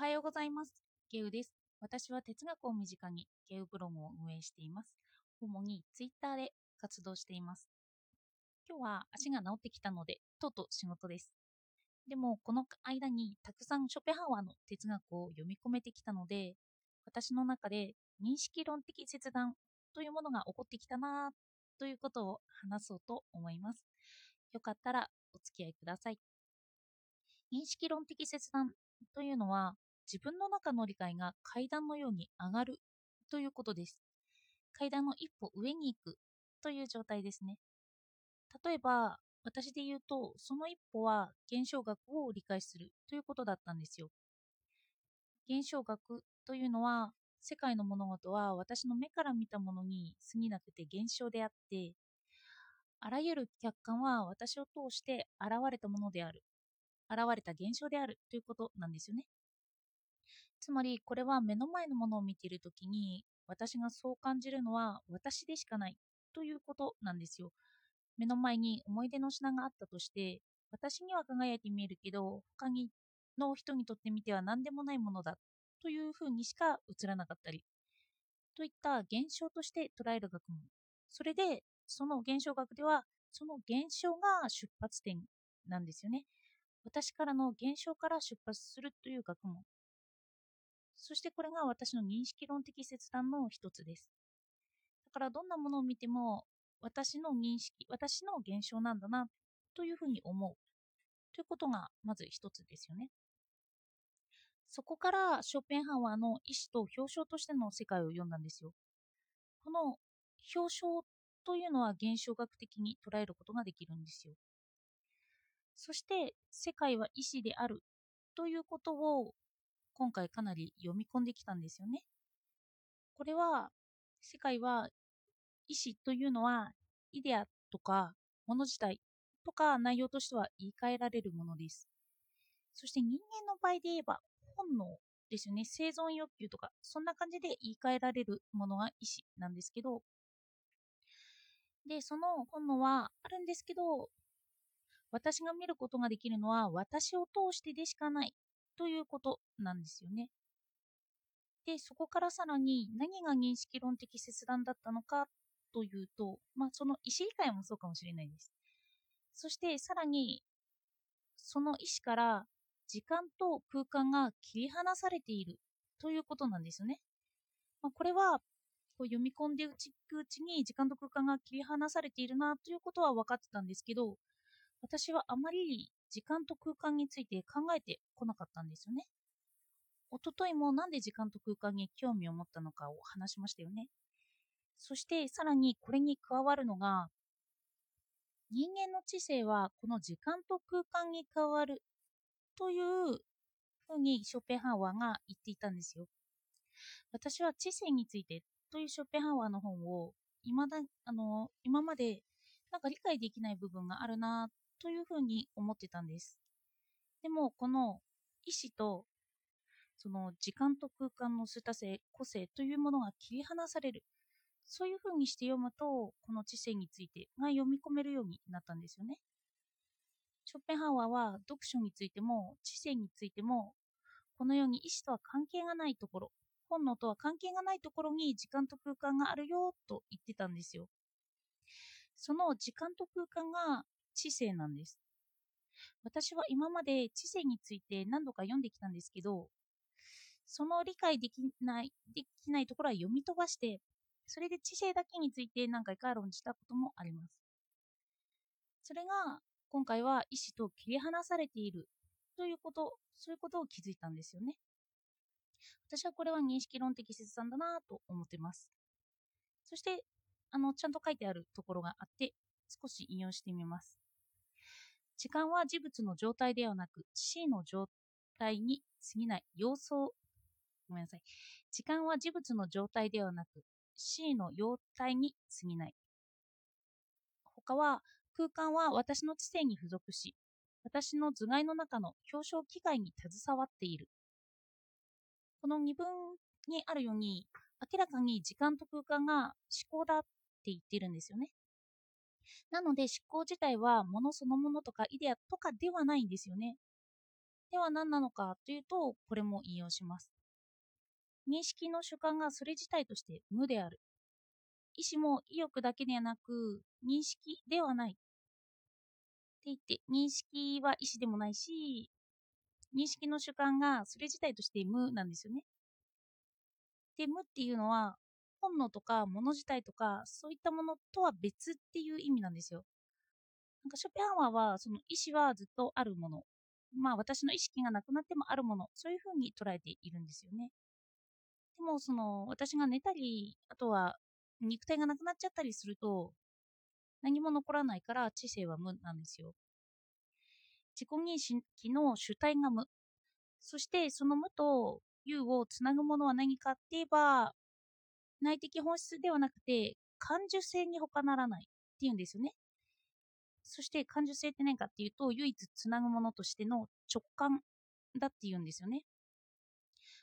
はようございます。ゲウです。私は哲学を身近にゲウブログを運営しています。主にツイッターで活動しています。今日は足が治ってきたので、とうとう仕事です。でも、この間にたくさんショペハワーの哲学を読み込めてきたので、私の中で認識論的切断というものが起こってきたなということを話そうと思います。よかったらお付き合いください。認識論的切断というのは自分の中の理解が階段のように上がるということです。階段の一歩上に行くという状態ですね。例えば、私で言うと、その一歩は現象学を理解するということだったんですよ。現象学というのは、世界の物事は私の目から見たものに過ぎなくて現象であって、あらゆる客観は私を通して現れたものである。現れた現象であるということなんですよね。つまり、これは目の前のものを見ているときに、私がそう感じるのは私でしかないということなんですよ。目の前に思い出の品があったとして、私には輝いて見えるけど、他にの人にとってみては何でもないものだというふうにしか映らなかったり、といった現象として捉える学問。それで、その現象学では、その現象が出発点なんですよね。私からの現象から出発するという学問。そしてこれが私の認識論的切断の一つです。だからどんなものを見ても私の認識、私の現象なんだなというふうに思うということがまず一つですよね。そこからショーペンハワーの意志と表象としての世界を読んだんですよ。この表象というのは現象学的に捉えることができるんですよ。そして世界は意志であるということを今回かなり読み込んできたんですよね。これは世界は意志というのはイデアとか物自体とか内容としては言い換えられるものです。そして人間の場合で言えば本能ですよね。生存欲求とかそんな感じで言い換えられるものが意志なんですけどで、その本能はあるんですけど私が見ることができるのは私を通してでしかないということなんですよね。で、そこからさらに何が認識論的切断だったのかというと、まあその意思理解もそうかもしれないです。そしてさらにその意思から時間と空間が切り離されているということなんですよね。まあ、これはこう読み込んでいくうちに時間と空間が切り離されているなということは分かってたんですけど、私はあまり時間と空間について考えてこなかったんですよね。おとといもなんで時間と空間に興味を持ったのかを話しましたよね。そしてさらにこれに加わるのが、人間の知性はこの時間と空間に変わるというふうにショペンハワーが言っていたんですよ。私は知性についてというショペンハワーの本を今だあの今までなんか理解できない部分があるなというふうに思ってたんです。でもこの意志とその時間と空間の数多性、個性というものが切り離される。そういうふうにして読むと、この知性についてが読み込めるようになったんですよね。ショッペンハワーは読書についても知性についても、このように意志とは関係がないところ、本能とは関係がないところに時間と空間があるよと言ってたんですよ。その時間と空間が知性なんです。私は今まで知性について何度か読んできたんですけど、その理解できない、できないところは読み飛ばして、それで知性だけについて何回か論じたこともあります。それが、今回は意志と切り離されているということ、そういうことを気づいたんですよね。私はこれは認識論的切断だなと思ってます。そして、あの、ちゃんと書いてあるところがあって、少し引用してみます。時間は事物の状態ではなく、C の状態に過ぎない様相ごめんなさい。時間は事物の状態ではなく、C の様態に過ぎない。他は、空間は私の知性に付属し、私の頭蓋の中の表彰機械に携わっている。この二文にあるように、明らかに時間と空間が思考だって言ってるんですよね。なので思考自体は物そのものとかイデアとかではないんですよね。では何なのかというと、これも引用します。認識の主観がそれ自体として無である。意思も意欲だけではなく、認識ではない。って言って、認識は意思でもないし、認識の主観がそれ自体として無なんですよね。で、無っていうのは、本能とか物自体とか、そういったものとは別っていう意味なんですよ。なんかショペンハワーは、その意思はずっとあるもの。まあ私の意識がなくなってもあるもの。そういうふうに捉えているんですよね。でもその私が寝たり、あとは肉体がなくなっちゃったりすると、何も残らないから知性は無なんですよ。自己認識の主体が無。そしてその無と有をつなぐものは何かって言えば、内的本質ではなくて、感受性に他ならないっていうんですよね。そして感受性って何かっていうと、唯一つなぐものとしての直感だっていうんですよね。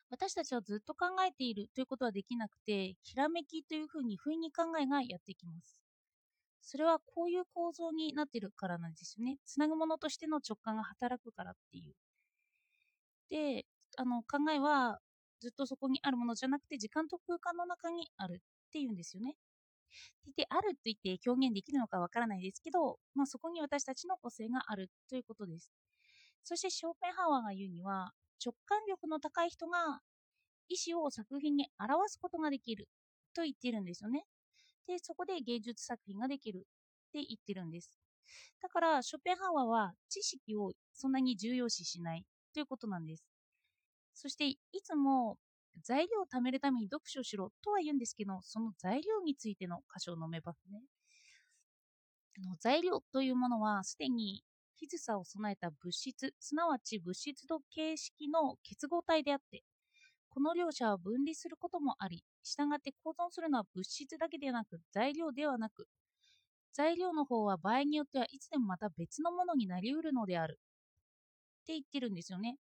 私たちはずっと考えているということはできなくて、ひらめきというふうに不意に考えがやってきます。それはこういう構造になっているからなんですよね。つなぐものとしての直感が働くからっていう。で、あの考えはずっとそこにあるものじゃなくて時間と空間の中にあるっていうんですよね。で、あると言って表現できるのかわからないですけど、まあ、そこに私たちの個性があるということです。そしてショーペンハワーが言うには、直感力の高い人が意思を作品に表すことができると言ってるんですよね。で、そこで芸術作品ができるって言ってるんです。だから、ショーペンハワーは知識をそんなに重要視しないということなんです。そして、いつも材料を貯めるために読書をしろとは言うんですけど、その材料についての箇所を飲めばね。あの材料というものはすでにひずさを備えた物質、すなわち物質と形式の結合体であって、この両者は分離することもあり、従って構存するのは物質だけではなく材料ではなく、材料の方は場合によってはいつでもまた別のものになりうるのである。って言ってるんですよね。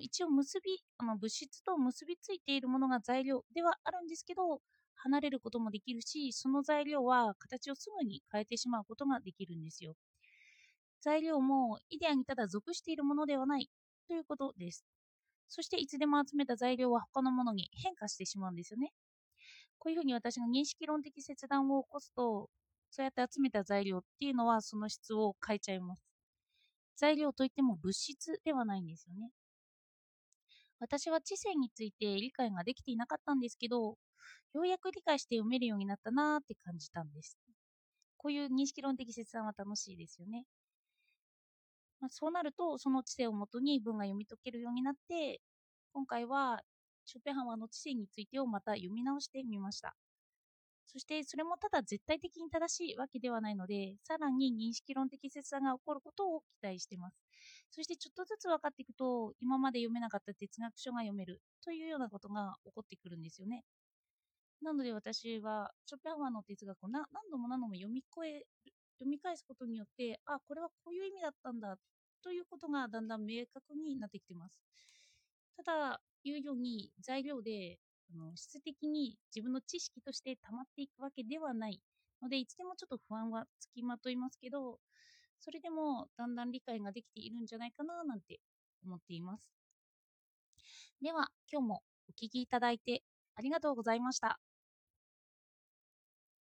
一応結びあの物質と結びついているものが材料ではあるんですけど離れることもできるしその材料は形をすぐに変えてしまうことができるんですよ。材料もイデアにただ属しているものではないということです。そしていつでも集めた材料は他のものに変化してしまうんですよね。こういうふうに私が認識論的切断を起こすとそうやって集めた材料っていうのはその質を変えちゃいます。材料といっても物質ではないんですよね。私は知性について理解ができていなかったんですけど、ようやく理解して読めるようになったなーって感じたんです。こういう認識論的切断は楽しいですよね。まあ、そうなると、その知性をもとに文が読み解けるようになって、今回はショペハワーの知性についてをまた読み直してみました。そしてそれもただ絶対的に正しいわけではないので、さらに認識論的切断が起こることを期待しています。そしてちょっとずつ分かっていくと、今まで読めなかった哲学書が読めるというようなことが起こってくるんですよね。なので私は、ショペンハワーの哲学を何度も何度も読み越え、読み返すことによって、あ、これはこういう意味だったんだということがだんだん明確になってきています。ただ、言うように材料であの質的に自分の知識として溜まっていくわけではないのでいつでもちょっと不安はつきまといますけどそれでもだんだん理解ができているんじゃないかななんて思っています。では今日もお聴きいただいてありがとうございました。